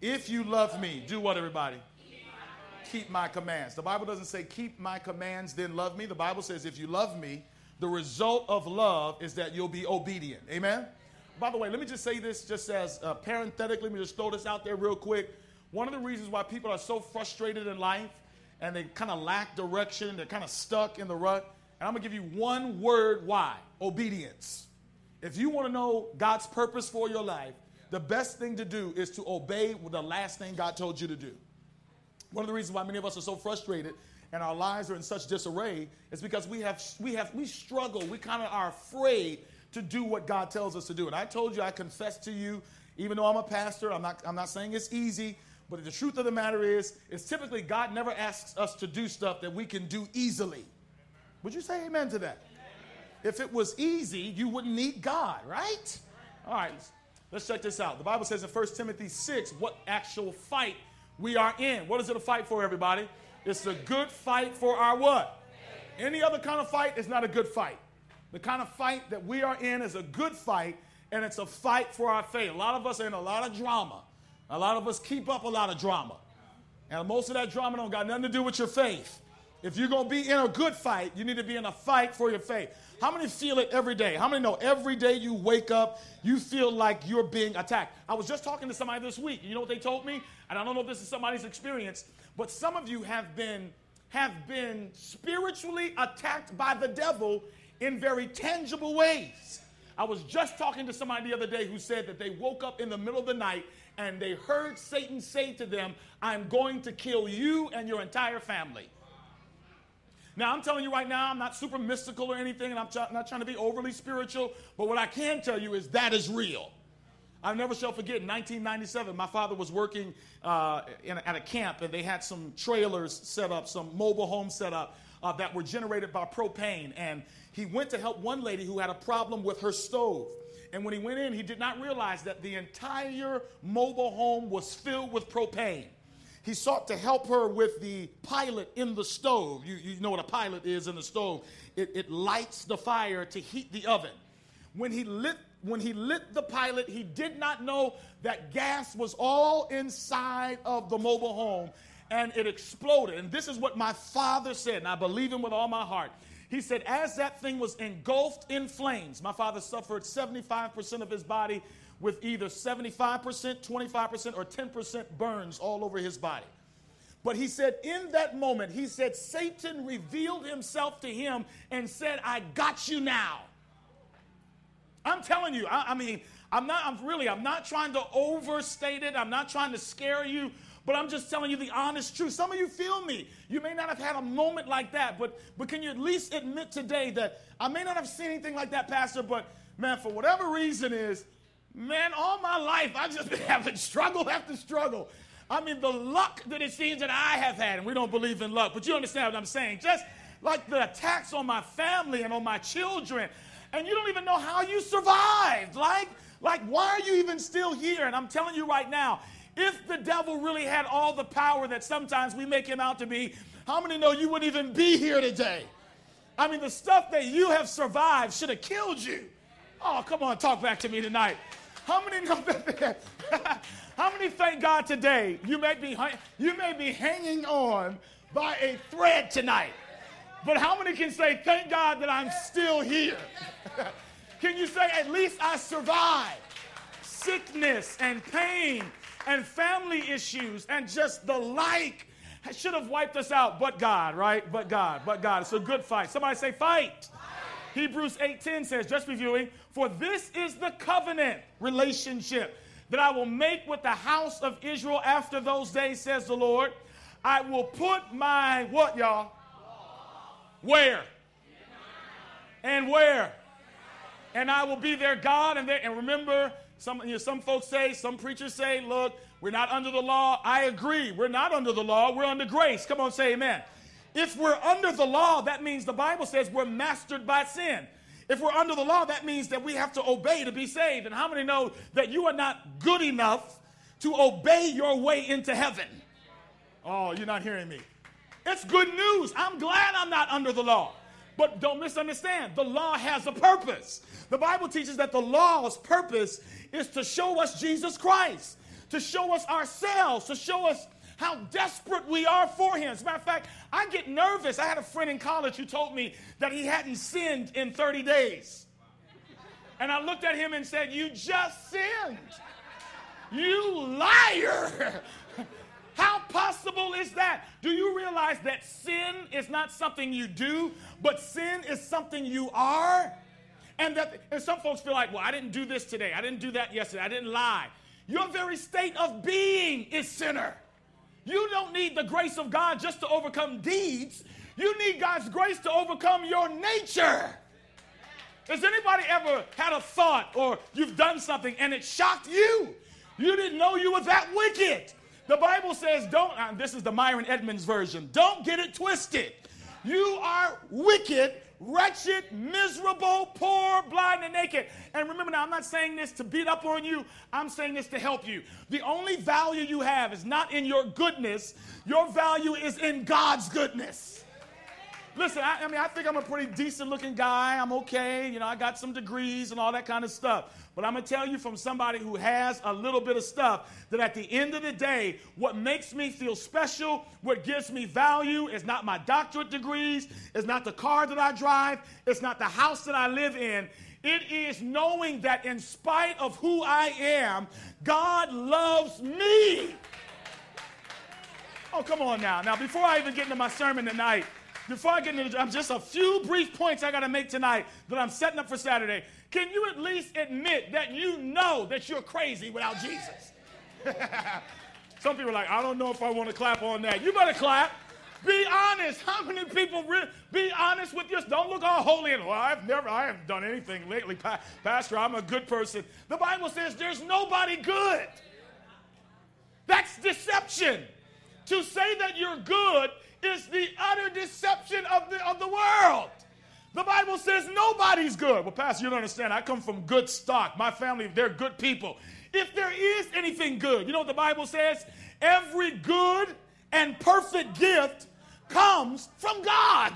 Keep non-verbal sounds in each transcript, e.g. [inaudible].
If you love me, do what, everybody? Keep my commands. The Bible doesn't say keep my commands, then love me. The Bible says if you love me, the result of love is that you'll be obedient. Amen? By the way, let me just say this just as uh, parenthetically, let me just throw this out there real quick. One of the reasons why people are so frustrated in life and they kind of lack direction, they're kind of stuck in the rut. And I'm going to give you one word why obedience. If you want to know God's purpose for your life, the best thing to do is to obey the last thing God told you to do. One of the reasons why many of us are so frustrated and our lives are in such disarray is because we have we have we struggle. We kind of are afraid to do what God tells us to do. And I told you, I confess to you, even though I'm a pastor, I'm not I'm not saying it's easy. But the truth of the matter is, is typically God never asks us to do stuff that we can do easily. Would you say amen to that? If it was easy, you wouldn't need God, right? All right, let's check this out. The Bible says in 1 Timothy 6 what actual fight we are in. What is it a fight for, everybody? It's a good fight for our what? Any other kind of fight is not a good fight. The kind of fight that we are in is a good fight, and it's a fight for our faith. A lot of us are in a lot of drama. A lot of us keep up a lot of drama. And most of that drama don't got nothing to do with your faith. If you're going to be in a good fight, you need to be in a fight for your faith. How many feel it every day? How many know every day you wake up, you feel like you're being attacked? I was just talking to somebody this week. You know what they told me? And I don't know if this is somebody's experience, but some of you have been have been spiritually attacked by the devil in very tangible ways. I was just talking to somebody the other day who said that they woke up in the middle of the night and they heard Satan say to them, I'm going to kill you and your entire family. Now, I'm telling you right now, I'm not super mystical or anything, and I'm not trying to be overly spiritual, but what I can tell you is that is real. I never shall forget, in 1997, my father was working uh, in, at a camp, and they had some trailers set up, some mobile homes set up uh, that were generated by propane. And he went to help one lady who had a problem with her stove. And when he went in, he did not realize that the entire mobile home was filled with propane. He sought to help her with the pilot in the stove. You, you know what a pilot is in the stove. It, it lights the fire to heat the oven. When he lit when he lit the pilot, he did not know that gas was all inside of the mobile home and it exploded. And this is what my father said, and I believe him with all my heart. He said, as that thing was engulfed in flames, my father suffered 75% of his body with either 75%, 25%, or 10% burns all over his body. But he said, in that moment, he said, Satan revealed himself to him and said, I got you now. I'm telling you, I, I mean, I'm not, I'm really, I'm not trying to overstate it. I'm not trying to scare you. But I'm just telling you the honest truth. Some of you feel me. You may not have had a moment like that, but, but can you at least admit today that I may not have seen anything like that, Pastor, but man, for whatever reason is, man, all my life I've just [laughs] been having struggle after struggle. I mean, the luck that it seems that I have had, and we don't believe in luck, but you understand what I'm saying. Just like the attacks on my family and on my children, and you don't even know how you survived. Like, like, why are you even still here? And I'm telling you right now, if the devil really had all the power that sometimes we make him out to be, how many know you wouldn't even be here today? I mean, the stuff that you have survived should have killed you. Oh, come on, talk back to me tonight. How many know [laughs] that? how many thank God today you may be you may be hanging on by a thread tonight? But how many can say thank God that I'm still here? [laughs] can you say at least I survived sickness and pain and family issues and just the like should have wiped us out, but God, right? But God, but God. It's a good fight. Somebody say fight. fight. Hebrews 8:10 says, just reviewing, for this is the covenant relationship that I will make with the house of Israel after those days, says the Lord. I will put my what, y'all? Where? And where? And I will be their God. And, their, and remember, some, you know, some folks say, some preachers say, look, we're not under the law. I agree. We're not under the law. We're under grace. Come on, say amen. If we're under the law, that means the Bible says we're mastered by sin. If we're under the law, that means that we have to obey to be saved. And how many know that you are not good enough to obey your way into heaven? Oh, you're not hearing me. It's good news. I'm glad I'm not under the law. But don't misunderstand, the law has a purpose. The Bible teaches that the law's purpose is to show us Jesus Christ, to show us ourselves, to show us how desperate we are for Him. As a matter of fact, I get nervous. I had a friend in college who told me that he hadn't sinned in 30 days. And I looked at him and said, You just sinned. You liar. [laughs] How possible is that? Do you realize that sin is not something you do, but sin is something you are? And that and some folks feel like, well, I didn't do this today. I didn't do that yesterday. I didn't lie. Your very state of being is sinner. You don't need the grace of God just to overcome deeds. You need God's grace to overcome your nature. Has anybody ever had a thought or you've done something and it shocked you? You didn't know you were that wicked. The Bible says, don't, uh, this is the Myron Edmonds version, don't get it twisted. You are wicked, wretched, miserable, poor, blind, and naked. And remember now, I'm not saying this to beat up on you, I'm saying this to help you. The only value you have is not in your goodness, your value is in God's goodness. Listen, I, I, mean, I think I'm a pretty decent looking guy. I'm okay. You know, I got some degrees and all that kind of stuff. But I'm going to tell you from somebody who has a little bit of stuff that at the end of the day, what makes me feel special, what gives me value is not my doctorate degrees, it's not the car that I drive, it's not the house that I live in. It is knowing that in spite of who I am, God loves me. Oh, come on now. Now, before I even get into my sermon tonight, before I get into I'm just a few brief points I got to make tonight that I'm setting up for Saturday. Can you at least admit that you know that you're crazy without Jesus? [laughs] Some people are like, I don't know if I want to clap on that. You better clap. Be honest. How many people re- be honest with yourself? Don't look all holy and well, I've never, I haven't done anything lately, pa- Pastor. I'm a good person. The Bible says there's nobody good. That's deception. To say that you're good is the utter deception of the, of the world. The Bible says nobody's good. Well, Pastor, you don't understand. I come from good stock. My family, they're good people. If there is anything good, you know what the Bible says? Every good and perfect gift comes from God.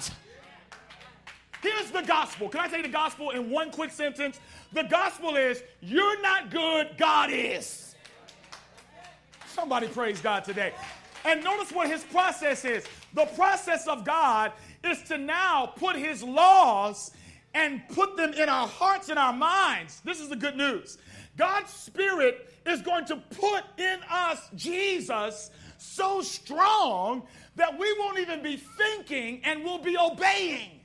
Here's the gospel. Can I you the gospel in one quick sentence? The gospel is you're not good, God is. Somebody praise God today. And notice what his process is. The process of God is to now put his laws and put them in our hearts and our minds. This is the good news. God's Spirit is going to put in us Jesus so strong that we won't even be thinking and we'll be obeying.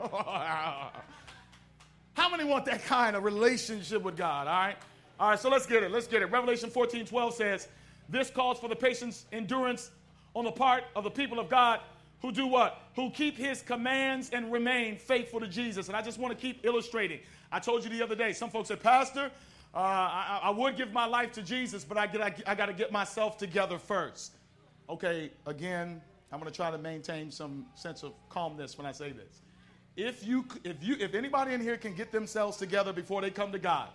[laughs] How many want that kind of relationship with God? All right. All right, so let's get it. Let's get it. Revelation 14 12 says, This calls for the patience, endurance on the part of the people of God who do what? Who keep his commands and remain faithful to Jesus. And I just want to keep illustrating. I told you the other day, some folks said, Pastor, uh, I, I, would give my life to Jesus, but I, get, I, I got to get myself together first. Okay, again, I'm going to try to maintain some sense of calmness when I say this. If you, if you, if anybody in here can get themselves together before they come to God,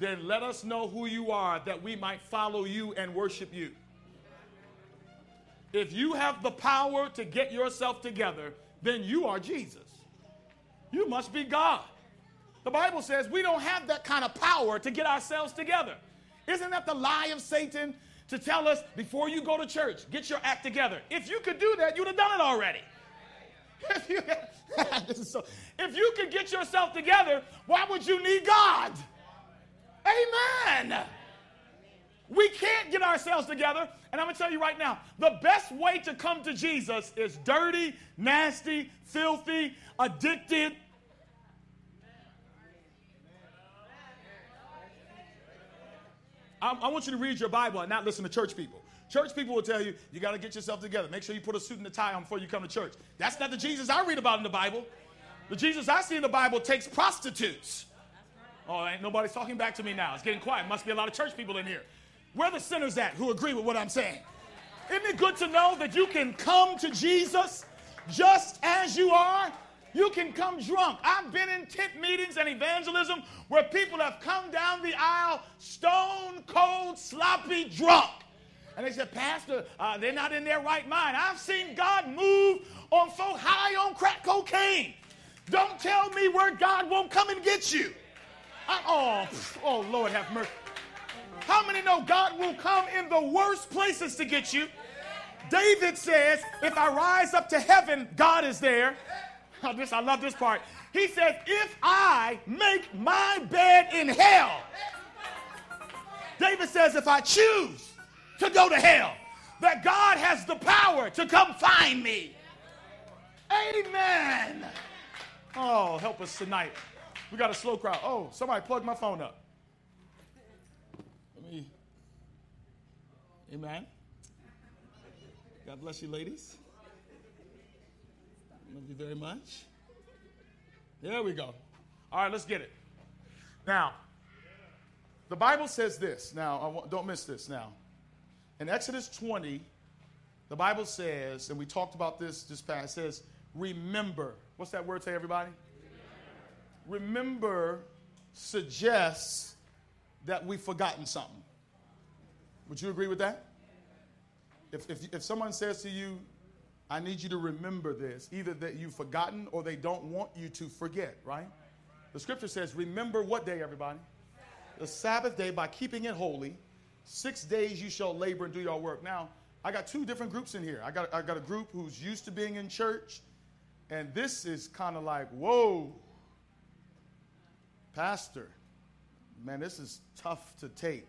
then let us know who you are that we might follow you and worship you. If you have the power to get yourself together, then you are Jesus. You must be God. The Bible says we don't have that kind of power to get ourselves together. Isn't that the lie of Satan to tell us before you go to church, get your act together? If you could do that, you'd have done it already. [laughs] If you, so, if you could get yourself together, why would you need God? Amen. We can't get ourselves together. And I'm going to tell you right now the best way to come to Jesus is dirty, nasty, filthy, addicted. I, I want you to read your Bible and not listen to church people. Church people will tell you, you got to get yourself together. Make sure you put a suit and a tie on before you come to church. That's not the Jesus I read about in the Bible. The Jesus I see in the Bible takes prostitutes. Oh, ain't nobody's talking back to me now. It's getting quiet. Must be a lot of church people in here. Where the sinners at who agree with what I'm saying? Isn't it good to know that you can come to Jesus just as you are? You can come drunk. I've been in tent meetings and evangelism where people have come down the aisle stone cold, sloppy drunk. And they said, Pastor, uh, they're not in their right mind. I've seen God move on folk high on crack cocaine. Don't tell me where God won't come and get you. I, oh, oh, Lord have mercy. How many know God will come in the worst places to get you? David says, if I rise up to heaven, God is there. This, I love this part. He says, if I make my bed in hell, David says, if I choose to go to hell, that God has the power to come find me. Amen. Oh, help us tonight. We got a slow crowd. Oh, somebody plug my phone up. Let me. Amen. God bless you, ladies. Love you very much. There we go. All right, let's get it. Now, the Bible says this. Now, don't miss this now. In Exodus 20, the Bible says, and we talked about this just past, says, remember. What's that word say, everybody? Remember, remember suggests that we've forgotten something. Would you agree with that? If, if, if someone says to you, I need you to remember this, either that you've forgotten or they don't want you to forget, right? The scripture says, remember what day, everybody? The Sabbath day by keeping it holy. Six days you shall labor and do your work. Now, I got two different groups in here. I got, I got a group who's used to being in church, and this is kind of like, whoa, Pastor, man, this is tough to take.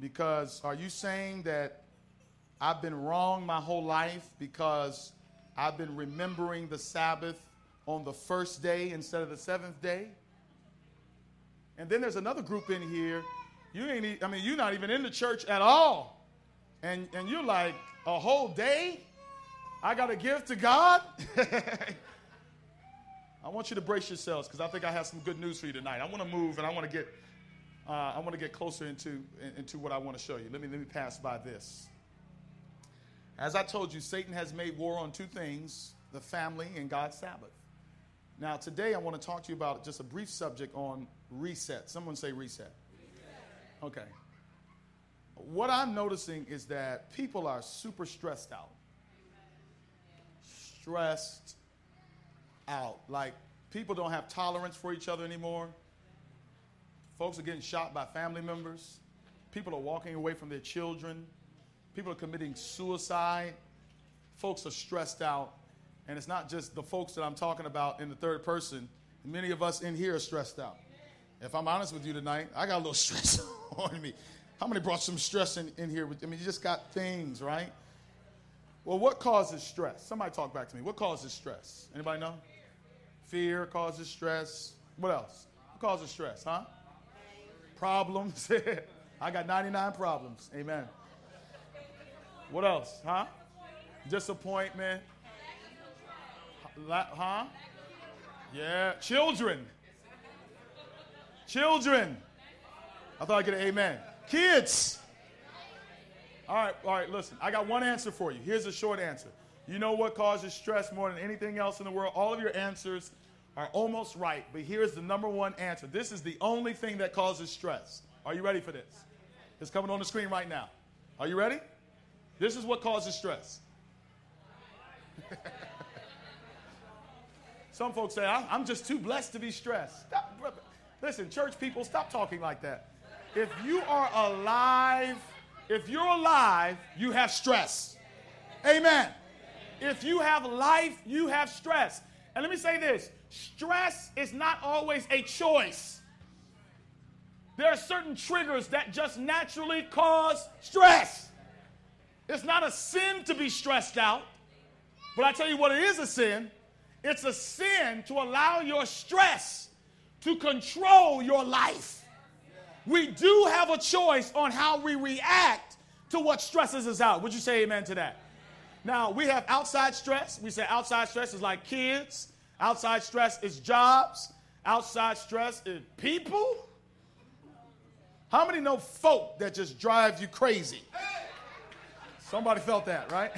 Because are you saying that I've been wrong my whole life because I've been remembering the Sabbath on the first day instead of the seventh day? And then there's another group in here. You ain't, I mean, you're not even in the church at all. And, and you're like, a whole day? I got to give to God? [laughs] I want you to brace yourselves because I think I have some good news for you tonight. I want to move and I want to get, uh, I want to get closer into, into what I want to show you. Let me, let me pass by this. As I told you, Satan has made war on two things the family and God's Sabbath. Now, today I want to talk to you about just a brief subject on reset. Someone say reset. reset. Okay. What I'm noticing is that people are super stressed out. Stressed out. Like people don't have tolerance for each other anymore. Folks are getting shot by family members. People are walking away from their children. People are committing suicide. Folks are stressed out. And it's not just the folks that I'm talking about in the third person. Many of us in here are stressed out. If I'm honest with you tonight, I got a little [laughs] stress on me. How many brought some stress in, in here? I mean, you just got things, right? Well, what causes stress? Somebody talk back to me. What causes stress? Anybody know? Fear causes stress. What else? What causes stress, huh? Problems. [laughs] I got 99 problems. Amen. What else, huh? Disappointment. Huh? Yeah. Children. Children. I thought I'd get an amen. Kids. All right, all right, listen. I got one answer for you. Here's a short answer. You know what causes stress more than anything else in the world? All of your answers are almost right, but here's the number one answer. This is the only thing that causes stress. Are you ready for this? It's coming on the screen right now. Are you ready? This is what causes stress. [laughs] Some folks say, I'm just too blessed to be stressed. Stop, listen, church people, stop talking like that. If you are alive, if you're alive, you have stress. Amen. If you have life, you have stress. And let me say this stress is not always a choice. There are certain triggers that just naturally cause stress. It's not a sin to be stressed out, but I tell you what, it is a sin. It's a sin to allow your stress to control your life. We do have a choice on how we react to what stresses us out. Would you say amen to that? Now, we have outside stress. We say outside stress is like kids, outside stress is jobs, outside stress is people. How many know folk that just drive you crazy? Somebody felt that, right?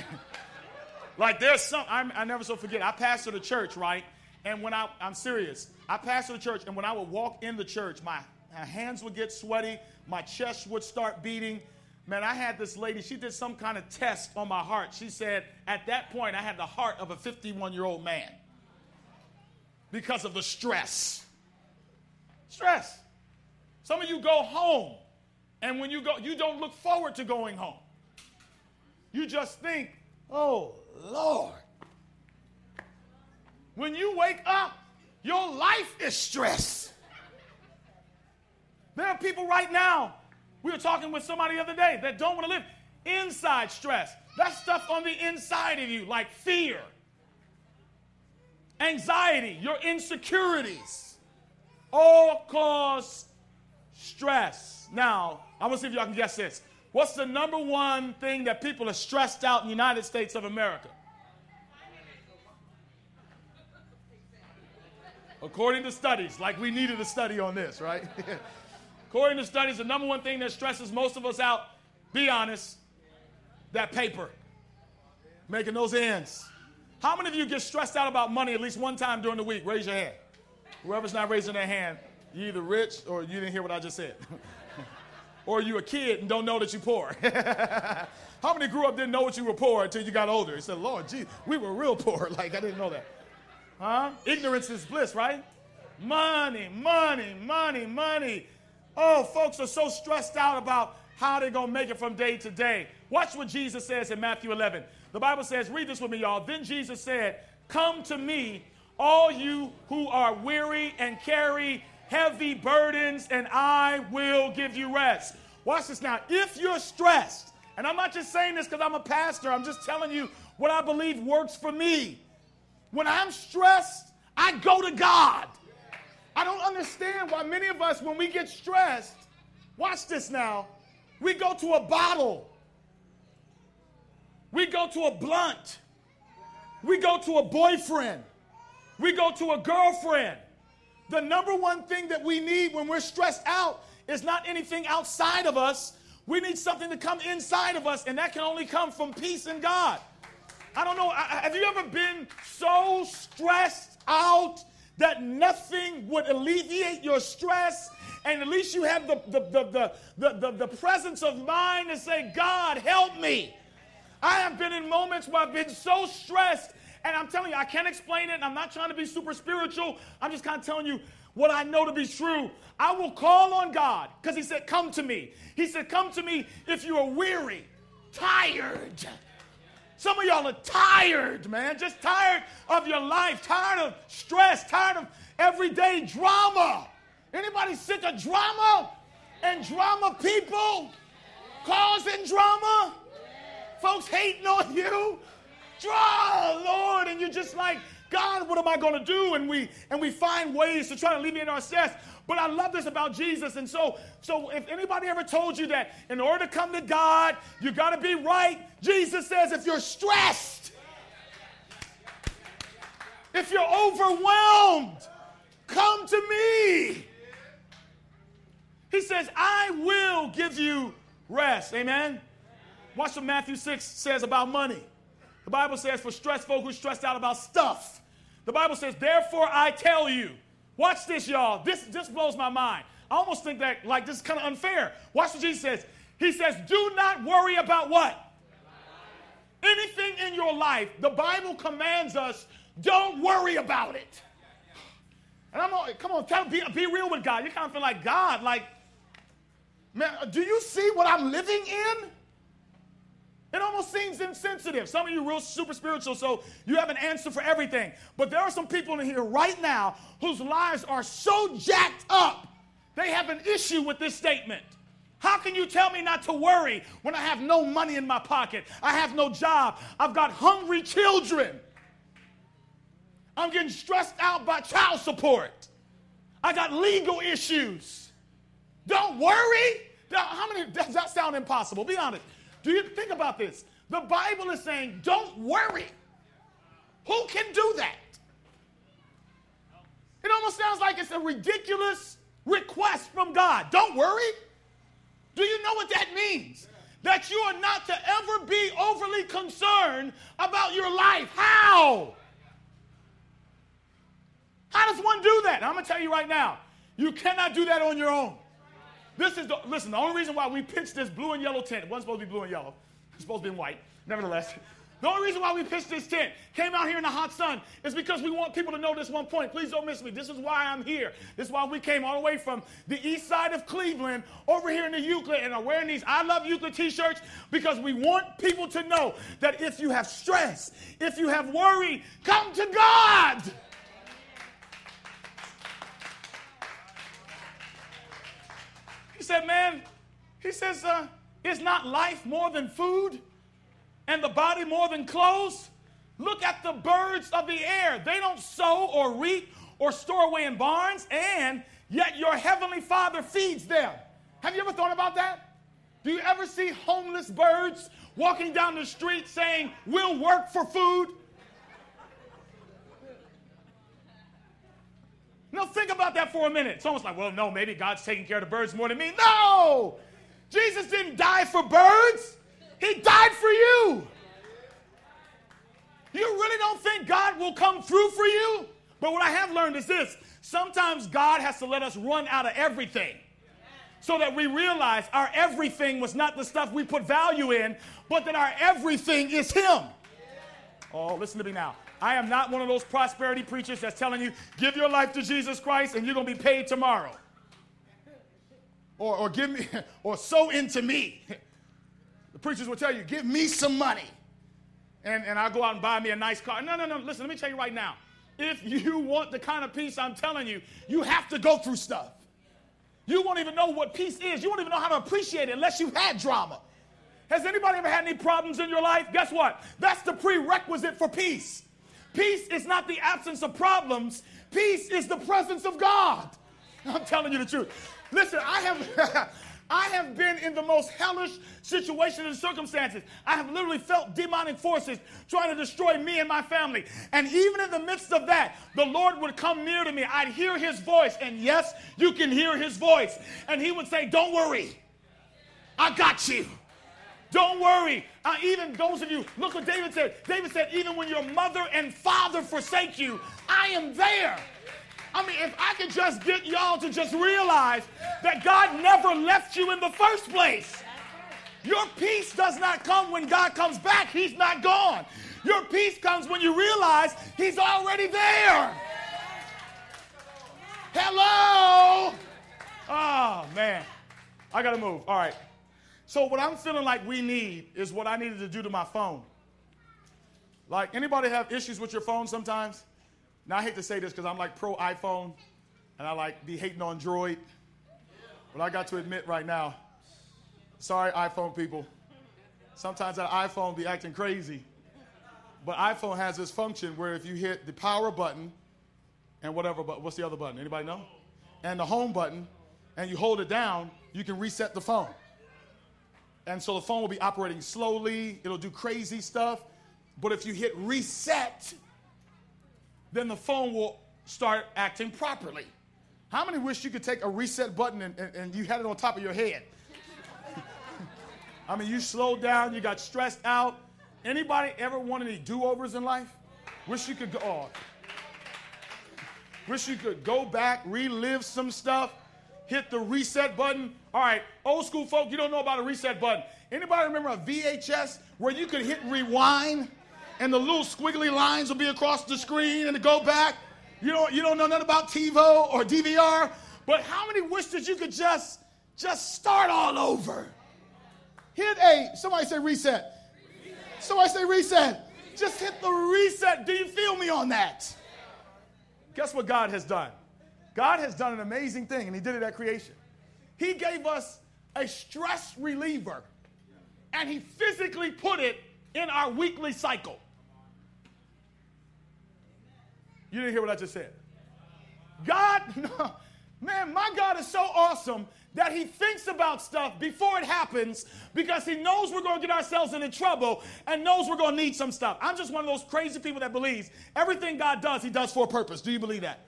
[laughs] like there's some, I'm, i never so forget, I pastored a church, right? And when I, I'm serious, I pastored a church, and when I would walk in the church, my, my hands would get sweaty, my chest would start beating. Man, I had this lady, she did some kind of test on my heart. She said, at that point, I had the heart of a 51 year old man because of the stress. Stress. Some of you go home And when you go, you don't look forward to going home. You just think, oh, Lord. When you wake up, your life is stress. There are people right now, we were talking with somebody the other day, that don't want to live inside stress. That's stuff on the inside of you, like fear, anxiety, your insecurities, all cause stress. Now, I want to see if y'all can guess this. What's the number one thing that people are stressed out in the United States of America? According to studies, like we needed a study on this, right? [laughs] According to studies, the number one thing that stresses most of us out, be honest, that paper, making those ends. How many of you get stressed out about money at least one time during the week? Raise your hand. Whoever's not raising their hand, you either rich or you didn't hear what I just said. [laughs] or you a kid and don't know that you're poor. [laughs] How many grew up didn't know what you were poor until you got older? You said, Lord, gee, we were real poor. [laughs] Like, I didn't know that. Huh? Ignorance is bliss, right? Money, money, money, money. Oh, folks are so stressed out about how they're going to make it from day to day. Watch what Jesus says in Matthew 11. The Bible says, read this with me, y'all. Then Jesus said, Come to me, all you who are weary and carry heavy burdens, and I will give you rest. Watch this now. If you're stressed, and I'm not just saying this because I'm a pastor, I'm just telling you what I believe works for me. When I'm stressed, I go to God. I don't understand why many of us, when we get stressed, watch this now, we go to a bottle, we go to a blunt, we go to a boyfriend, we go to a girlfriend. The number one thing that we need when we're stressed out is not anything outside of us. We need something to come inside of us, and that can only come from peace in God. I don't know, have you ever been so stressed out that nothing would alleviate your stress? And at least you have the, the, the, the, the, the presence of mind to say, God, help me. I have been in moments where I've been so stressed and I'm telling you, I can't explain it. I'm not trying to be super spiritual. I'm just kind of telling you what I know to be true. I will call on God because He said, Come to me. He said, Come to me if you are weary, tired. Some of y'all are tired, man. Just tired of your life, tired of stress, tired of everyday drama. Anybody sick of drama and drama people causing drama? Folks hating on you, draw, Lord, and you're just like, God, what am I going to do? And we and we find ways to try to alleviate our stress. But I love this about Jesus. And so, so if anybody ever told you that in order to come to God, you got to be right, Jesus says if you're stressed, if you're overwhelmed, come to me. He says, I will give you rest. Amen. Watch what Matthew 6 says about money. The Bible says, for stressed folk who stressed out about stuff. The Bible says, therefore I tell you. Watch this, y'all. This just blows my mind. I almost think that, like, this is kind of unfair. Watch what Jesus says. He says, do not worry about what? Anything in your life, the Bible commands us, don't worry about it. And I'm like, come on, tell, be, be real with God. You kind of feel like God, like, man, do you see what I'm living in? It almost seems insensitive. Some of you real super spiritual, so you have an answer for everything. But there are some people in here right now whose lives are so jacked up, they have an issue with this statement. How can you tell me not to worry when I have no money in my pocket? I have no job. I've got hungry children. I'm getting stressed out by child support. I got legal issues. Don't worry. How many [laughs] does that sound impossible? Be honest. Do you think about this? The Bible is saying, don't worry. Who can do that? It almost sounds like it's a ridiculous request from God. Don't worry. Do you know what that means? That you are not to ever be overly concerned about your life. How? How does one do that? I'm going to tell you right now. You cannot do that on your own. This is the, listen, the only reason why we pitched this blue and yellow tent, it wasn't supposed to be blue and yellow, it's supposed to be white, nevertheless. The only reason why we pitched this tent, came out here in the hot sun, is because we want people to know this one point. Please don't miss me. This is why I'm here. This is why we came all the way from the east side of Cleveland over here in the Euclid and are wearing these I Love Euclid t shirts because we want people to know that if you have stress, if you have worry, come to God. Said, Man, he says, uh, is not life more than food? and the body more than clothes? Look at the birds of the air. They don't sow or reap or store away in barns, and yet your heavenly Father feeds them. Have you ever thought about that? Do you ever see homeless birds walking down the street saying, We'll work for food? No, think about that for a minute. It's almost like, well, no, maybe God's taking care of the birds more than me. No! Jesus didn't die for birds. He died for you. You really don't think God will come through for you? But what I have learned is this sometimes God has to let us run out of everything so that we realize our everything was not the stuff we put value in, but that our everything is Him. Oh, listen to me now. I am not one of those prosperity preachers that's telling you, give your life to Jesus Christ and you're going to be paid tomorrow. Or, or give me, [laughs] or sow into me. The preachers will tell you, give me some money. And, and I'll go out and buy me a nice car. No, no, no. Listen, let me tell you right now. If you want the kind of peace I'm telling you, you have to go through stuff. You won't even know what peace is. You won't even know how to appreciate it unless you've had drama. Has anybody ever had any problems in your life? Guess what? That's the prerequisite for peace. Peace is not the absence of problems, peace is the presence of God. [laughs] I'm telling you the truth. Listen, I have. [laughs] I have been in the most hellish situations and circumstances. I have literally felt demonic forces trying to destroy me and my family. And even in the midst of that, the Lord would come near to me. I'd hear his voice. And yes, you can hear his voice. And he would say, Don't worry, I got you. Don't worry. Uh, even those of you, look what David said. David said, Even when your mother and father forsake you, I am there. I mean, if I could just get y'all to just realize that God never left you in the first place. Your peace does not come when God comes back, He's not gone. Your peace comes when you realize He's already there. Hello? Oh, man. I got to move. All right. So, what I'm feeling like we need is what I needed to do to my phone. Like, anybody have issues with your phone sometimes? Now, I hate to say this because I'm like pro iPhone and I like be hating on Droid. But I got to admit right now, sorry, iPhone people. Sometimes that iPhone be acting crazy. But iPhone has this function where if you hit the power button and whatever, but what's the other button? Anybody know? And the home button, and you hold it down, you can reset the phone. And so the phone will be operating slowly, it'll do crazy stuff. But if you hit reset, then the phone will start acting properly. How many wish you could take a reset button and, and, and you had it on top of your head? [laughs] I mean, you slowed down, you got stressed out. Anybody ever want any do-overs in life? Wish you could go. Oh. Wish you could go back, relive some stuff, hit the reset button. All right, old school folk, you don't know about a reset button. Anybody remember a VHS where you could hit rewind? and the little squiggly lines will be across the screen and to go back. You don't, you don't know nothing about TiVo or DVR, but how many wish that you could just, just start all over? Hit a, somebody say reset. reset. Somebody say reset. Just hit the reset. Do you feel me on that? Guess what God has done? God has done an amazing thing, and He did it at creation. He gave us a stress reliever, and He physically put it in our weekly cycle. You didn't hear what I just said. God, [laughs] no, man, my God is so awesome that he thinks about stuff before it happens because he knows we're going to get ourselves into trouble and knows we're going to need some stuff. I'm just one of those crazy people that believes everything God does, he does for a purpose. Do you believe that?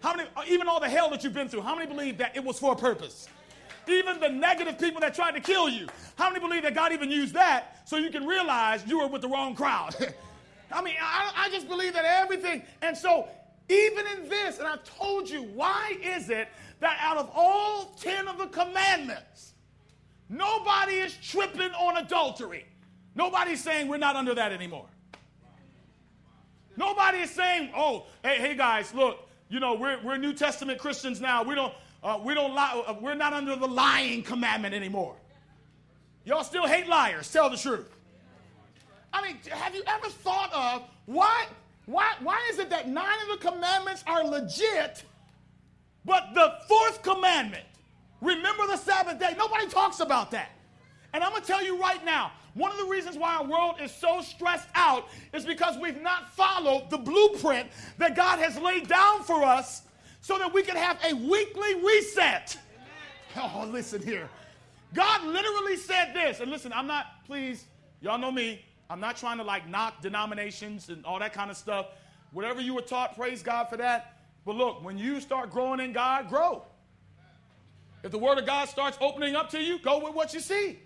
How many, uh, even all the hell that you've been through, how many believe that it was for a purpose? Even the negative people that tried to kill you, how many believe that God even used that so you can realize you were with the wrong crowd? [laughs] I mean, I, I just believe that everything. And so, even in this, and I've told you, why is it that out of all 10 of the commandments, nobody is tripping on adultery? Nobody's saying we're not under that anymore. Nobody is saying, oh, hey, hey guys, look, you know, we're, we're New Testament Christians now. We don't, uh, we don't lie, uh, we're not under the lying commandment anymore. Y'all still hate liars. Tell the truth. I mean, have you ever thought of why, why, why is it that nine of the commandments are legit, but the fourth commandment, remember the Sabbath day, nobody talks about that. And I'm going to tell you right now, one of the reasons why our world is so stressed out is because we've not followed the blueprint that God has laid down for us so that we can have a weekly reset. Oh, listen here. God literally said this, and listen, I'm not, please, y'all know me, I'm not trying to like knock denominations and all that kind of stuff. Whatever you were taught, praise God for that. But look, when you start growing in God, grow. If the Word of God starts opening up to you, go with what you see.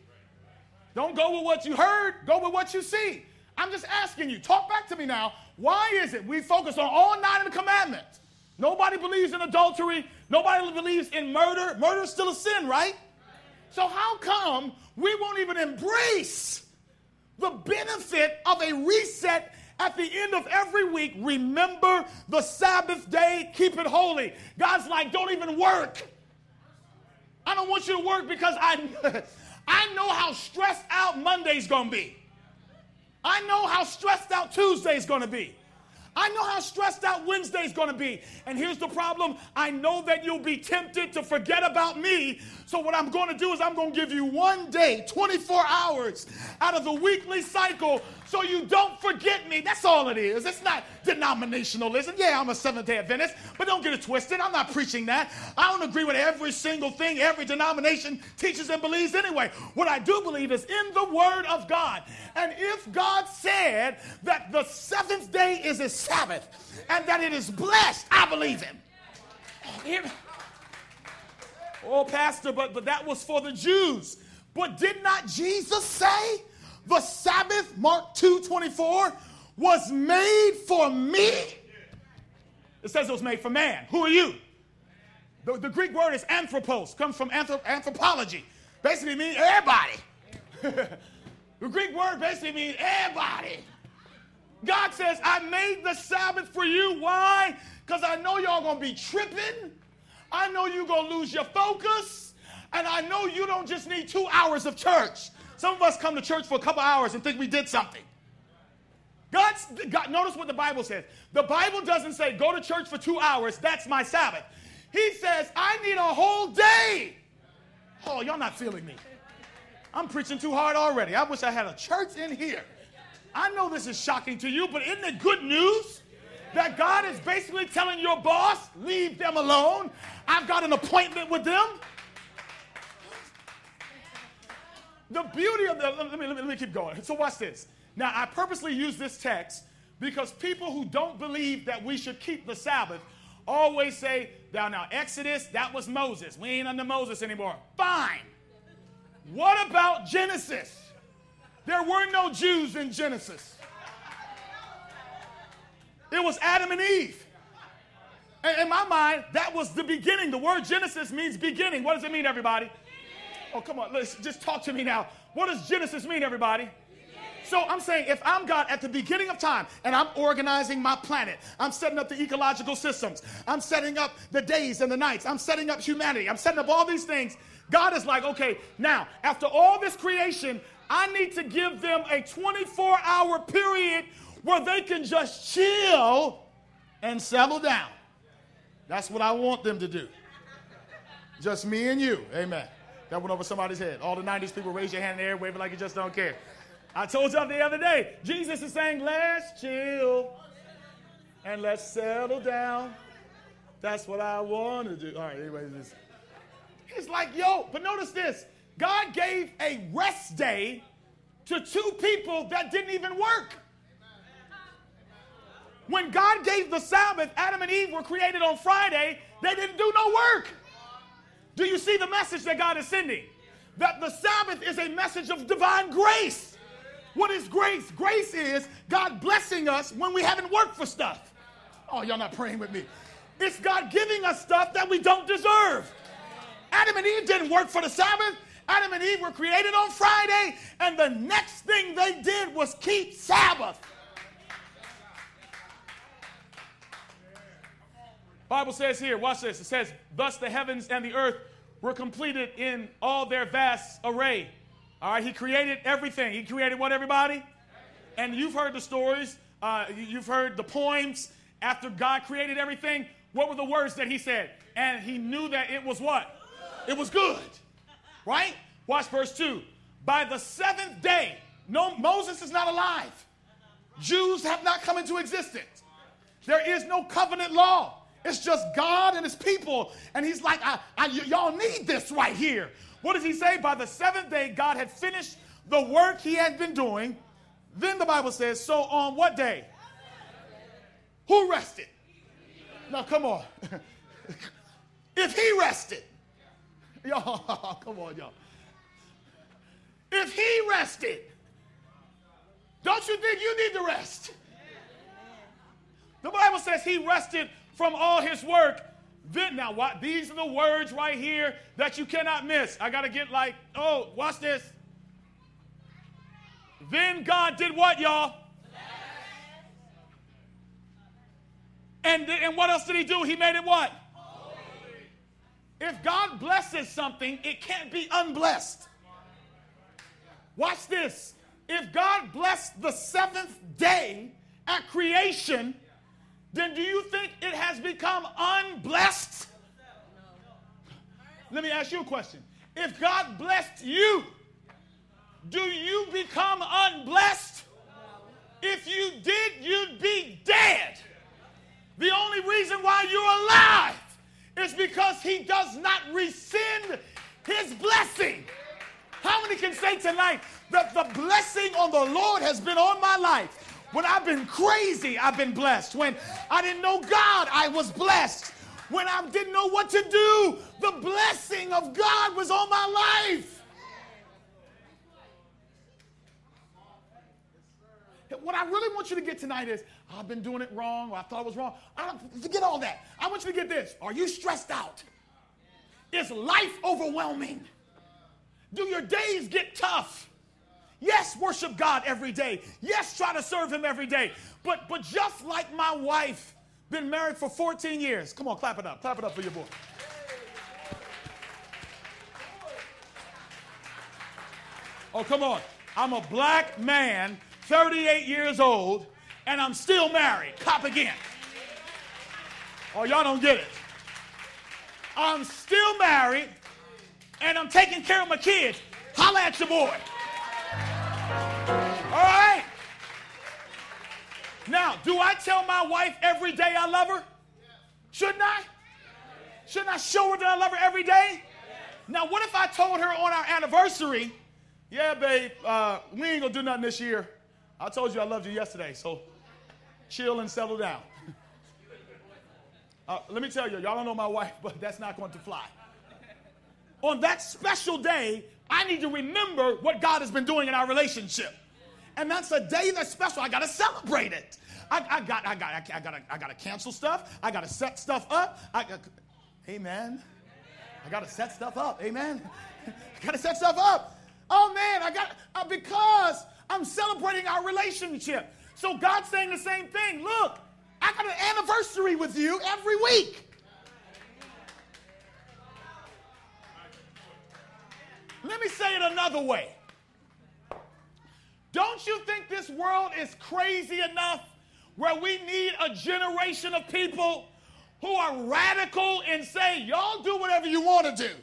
Don't go with what you heard, go with what you see. I'm just asking you, talk back to me now. Why is it we focus on all nine of the commandments? Nobody believes in adultery, nobody believes in murder. Murder is still a sin, right? So, how come we won't even embrace the benefit of a reset at the end of every week? Remember the Sabbath day, keep it holy. God's like, don't even work. I don't want you to work because I, [laughs] I know how stressed out Monday's gonna be. I know how stressed out Tuesday's gonna be. I know how stressed out Wednesday's gonna be. And here's the problem I know that you'll be tempted to forget about me. So, what I'm gonna do is I'm gonna give you one day, 24 hours out of the weekly cycle so you don't forget me. That's all it is. It's not denominationalism. Yeah, I'm a Seventh day Adventist, but don't get it twisted. I'm not preaching that. I don't agree with every single thing every denomination teaches and believes anyway. What I do believe is in the Word of God. And if God said that the seventh day is a Sabbath and that it is blessed, I believe Him. Oh, Pastor, but, but that was for the Jews. But did not Jesus say the Sabbath, Mark 2 24, was made for me. It says it was made for man. Who are you? The, the Greek word is anthropos, comes from anthrop- anthropology. Basically means everybody. [laughs] the Greek word basically means everybody. God says, I made the Sabbath for you. Why? Because I know y'all gonna be tripping. I know you're gonna lose your focus. And I know you don't just need two hours of church. Some of us come to church for a couple hours and think we did something. God's, God, notice what the Bible says. The Bible doesn't say, go to church for two hours, that's my Sabbath. He says, I need a whole day. Oh, y'all not feeling me. I'm preaching too hard already. I wish I had a church in here. I know this is shocking to you, but isn't it good news that God is basically telling your boss, leave them alone? I've got an appointment with them. The beauty of the, let me, let me, let me keep going. So watch this. Now, I purposely use this text because people who don't believe that we should keep the Sabbath always say, now, now, Exodus, that was Moses. We ain't under Moses anymore. Fine. What about Genesis? There were no Jews in Genesis. It was Adam and Eve. And in my mind, that was the beginning. The word Genesis means beginning. What does it mean, everybody? Oh, come on, let's just talk to me now. What does Genesis mean, everybody? So I'm saying if I'm God at the beginning of time and I'm organizing my planet, I'm setting up the ecological systems, I'm setting up the days and the nights, I'm setting up humanity, I'm setting up all these things. God is like, okay, now after all this creation, I need to give them a 24 hour period where they can just chill and settle down. That's what I want them to do. Just me and you. Amen. That went over somebody's head. All the 90s people raise your hand in the air, waving like you just don't care. I told y'all the other day, Jesus is saying, let's chill and let's settle down. That's what I want to do. All right, anyway, it's, it's like, yo, but notice this God gave a rest day to two people that didn't even work. When God gave the Sabbath, Adam and Eve were created on Friday, they didn't do no work. Do you see the message that God is sending? That the Sabbath is a message of divine grace. What is grace? Grace is God blessing us when we haven't worked for stuff. Oh, y'all not praying with me. It's God giving us stuff that we don't deserve. Adam and Eve didn't work for the Sabbath. Adam and Eve were created on Friday, and the next thing they did was keep Sabbath. Bible says here, watch this. It says, Thus the heavens and the earth were completed in all their vast array. All right, he created everything. He created what, everybody? And you've heard the stories, uh, you've heard the poems. After God created everything, what were the words that he said? And he knew that it was what? It was good. Right? Watch verse 2. By the seventh day, no, Moses is not alive. Jews have not come into existence. There is no covenant law. It's just God and his people. And he's like, I, I, y- y'all need this right here. What does he say? By the seventh day, God had finished the work he had been doing. Then the Bible says, so on what day? Who rested? Now, come on. [laughs] if he rested, y'all, [laughs] come on, y'all. If he rested, don't you think you need to rest? The Bible says he rested from all his work. Then, now, what, these are the words right here that you cannot miss. I got to get like, oh, watch this. Then God did what, y'all? And, and what else did he do? He made it what? If God blesses something, it can't be unblessed. Watch this. If God blessed the seventh day at creation, then do you think it has become unblessed? Let me ask you a question. If God blessed you, do you become unblessed? If you did, you'd be dead. The only reason why you're alive is because he does not rescind his blessing. How many can say tonight that the blessing on the Lord has been on my life? When I've been crazy, I've been blessed. When I didn't know God, I was blessed. When I didn't know what to do, the blessing of God was on my life. What I really want you to get tonight is I've been doing it wrong, or I thought it was wrong. I don't forget all that. I want you to get this. Are you stressed out? Is life overwhelming? Do your days get tough? Yes, worship God every day. Yes, try to serve Him every day. But but just like my wife, been married for 14 years. Come on, clap it up. Clap it up for your boy. Oh, come on. I'm a black man, 38 years old, and I'm still married. Cop again. Oh, y'all don't get it. I'm still married, and I'm taking care of my kids. Holla at your boy. All right? Now, do I tell my wife every day I love her? Shouldn't I? Shouldn't I show her that I love her every day? Now, what if I told her on our anniversary, yeah, babe, uh, we ain't gonna do nothing this year. I told you I loved you yesterday, so chill and settle down. Uh, let me tell you, y'all don't know my wife, but that's not going to fly. On that special day, I need to remember what God has been doing in our relationship. And that's a day that's special. I got to celebrate it. I, I, got, I, got, I, got I got to cancel stuff. I got to set stuff up. I got, amen. I got to set stuff up. Amen. [laughs] I got to set stuff up. Oh man, I got uh, because I'm celebrating our relationship. So God's saying the same thing. Look, I got an anniversary with you every week. Let me say it another way. Don't you think this world is crazy enough where we need a generation of people who are radical and say, y'all do whatever you want to do?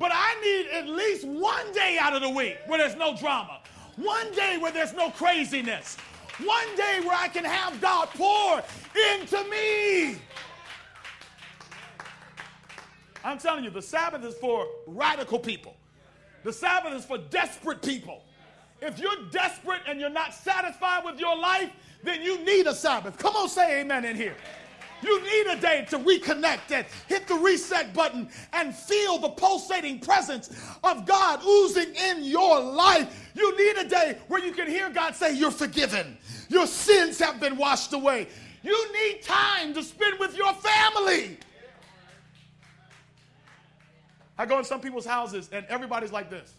But I need at least one day out of the week where there's no drama, one day where there's no craziness, one day where I can have God pour into me. I'm telling you, the Sabbath is for radical people. The Sabbath is for desperate people. If you're desperate and you're not satisfied with your life, then you need a Sabbath. Come on, say amen in here. You need a day to reconnect and hit the reset button and feel the pulsating presence of God oozing in your life. You need a day where you can hear God say, You're forgiven. Your sins have been washed away. You need time to spend with your family. I go in some people's houses and everybody's like this.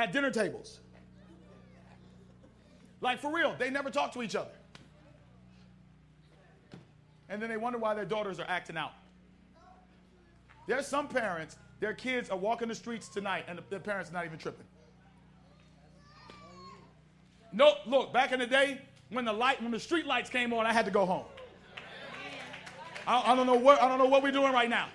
At dinner tables. Like for real, they never talk to each other. And then they wonder why their daughters are acting out. There's some parents, their kids are walking the streets tonight and their parents are not even tripping. No, look, back in the day, when the light, when the street lights came on, I had to go home. I, I don't know what I don't know what we're doing right now.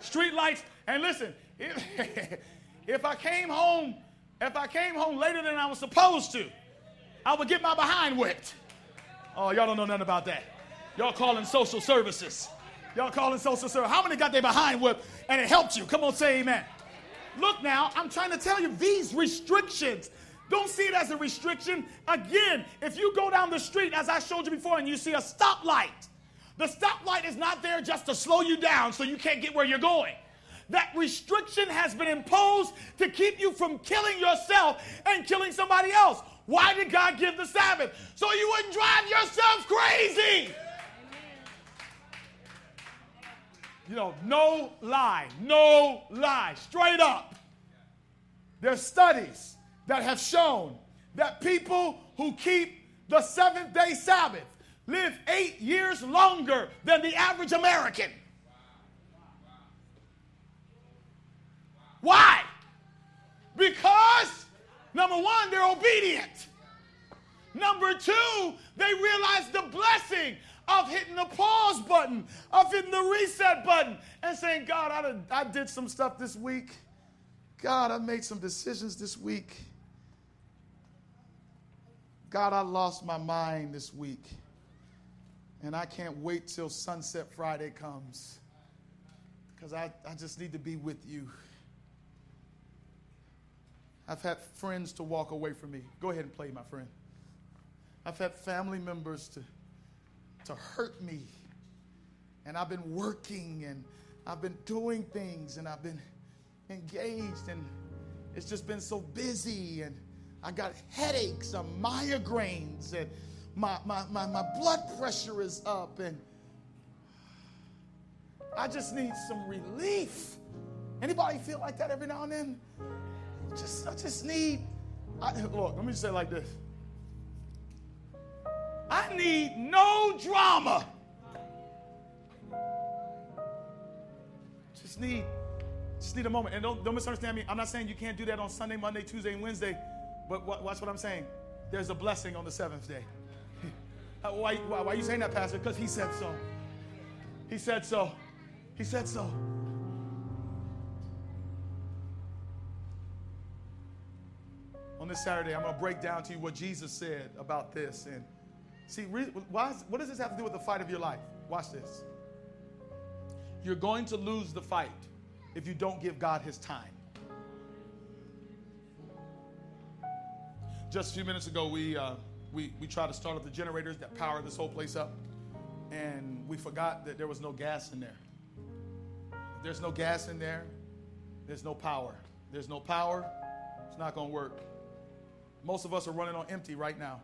Street lights, and listen, [laughs] if, if I came home, if I came home later than I was supposed to, I would get my behind whipped. Oh, y'all don't know nothing about that. Y'all calling social services. Y'all calling social service. How many got their behind whipped and it helped you? Come on, say amen. Look now, I'm trying to tell you these restrictions don't see it as a restriction. Again, if you go down the street, as I showed you before, and you see a stoplight, the stoplight is not there just to slow you down so you can't get where you're going. That restriction has been imposed to keep you from killing yourself and killing somebody else. Why did God give the Sabbath? So you wouldn't drive yourself crazy. You know, no lie, no lie, straight up. There's studies that have shown that people who keep the seventh day Sabbath live eight years longer than the average American. Why? Because, number one, they're obedient. Number two, they realize the blessing of hitting the pause button, of hitting the reset button, and saying, God, I did, I did some stuff this week. God, I made some decisions this week. God, I lost my mind this week. And I can't wait till Sunset Friday comes because I, I just need to be with you. I've had friends to walk away from me. Go ahead and play, my friend. I've had family members to, to hurt me. And I've been working and I've been doing things and I've been engaged and it's just been so busy and I got headaches and migraines and my, my, my, my blood pressure is up and I just need some relief. Anybody feel like that every now and then? Just, I just need, I, look, let me say it like this. I need no drama. Just need, just need a moment. And don't, don't misunderstand me. I'm not saying you can't do that on Sunday, Monday, Tuesday, and Wednesday. But watch what I'm saying. There's a blessing on the seventh day. [laughs] Why, why, why are you saying that, Pastor? Because he said so. He said so. He said so. On this Saturday, I'm going to break down to you what Jesus said about this. And see, why is, what does this have to do with the fight of your life? Watch this. You're going to lose the fight if you don't give God his time. Just a few minutes ago, we, uh, we, we tried to start up the generators that power this whole place up, and we forgot that there was no gas in there. If there's no gas in there, there's no power. There's no power, it's not going to work. Most of us are running on empty right now.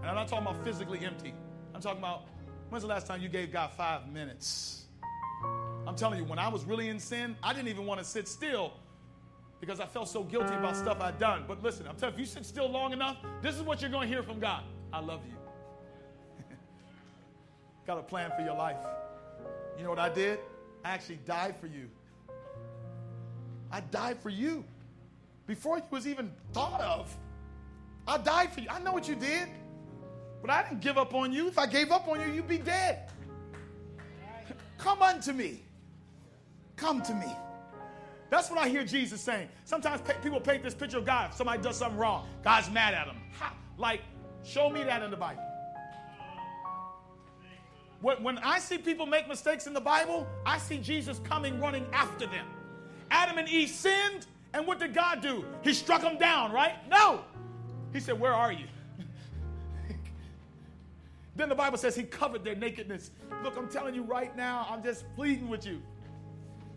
And I'm not talking about physically empty. I'm talking about when's the last time you gave God five minutes? I'm telling you, when I was really in sin, I didn't even want to sit still because I felt so guilty about stuff I'd done. But listen, I'm telling you, if you sit still long enough, this is what you're going to hear from God I love you. [laughs] Got a plan for your life. You know what I did? I actually died for you. I died for you before you was even thought of. I died for you. I know what you did, but I didn't give up on you. If I gave up on you, you'd be dead. Come unto me. Come to me. That's what I hear Jesus saying. Sometimes people paint this picture of God. If somebody does something wrong, God's mad at them. Like, show me that in the Bible. When I see people make mistakes in the Bible, I see Jesus coming running after them. Adam and Eve sinned, and what did God do? He struck them down, right? No. He said, Where are you? [laughs] then the Bible says he covered their nakedness. Look, I'm telling you right now, I'm just pleading with you.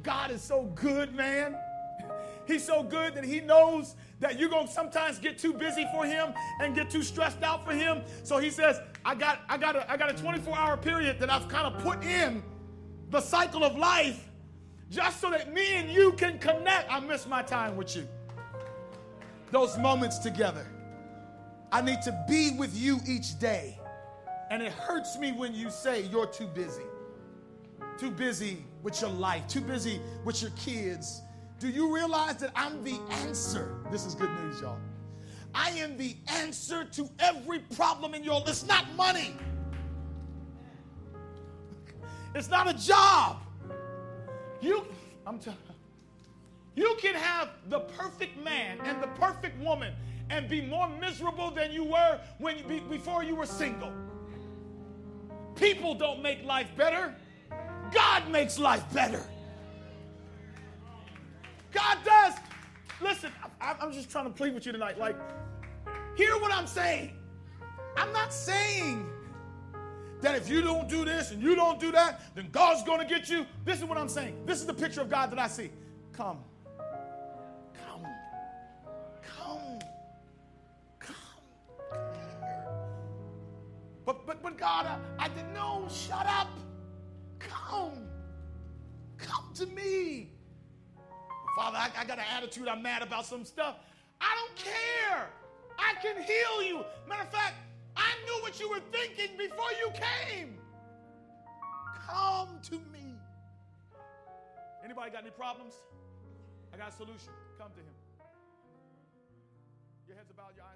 God is so good, man. [laughs] He's so good that he knows that you're going to sometimes get too busy for him and get too stressed out for him. So he says, I got, I got, a, I got a 24 hour period that I've kind of put in the cycle of life just so that me and you can connect. I miss my time with you. those moments together. I need to be with you each day. And it hurts me when you say you're too busy. Too busy with your life, too busy with your kids. Do you realize that I'm the answer? This is good news, y'all. I am the answer to every problem in your life. It's not money. It's not a job. You, I'm telling you can have the perfect man and the perfect woman and be more miserable than you were when you, before you were single. People don't make life better. God makes life better. God does. Listen, I'm just trying to plead with you tonight. Like, hear what I'm saying. I'm not saying that if you don't do this and you don't do that, then God's going to get you. This is what I'm saying. This is the picture of God that I see. Come. But but but God, I, I didn't know. Shut up. Come. Come to me. Father, I, I got an attitude. I'm mad about some stuff. I don't care. I can heal you. Matter of fact, I knew what you were thinking before you came. Come to me. Anybody got any problems? I got a solution. Come to him. Your heads about your eyes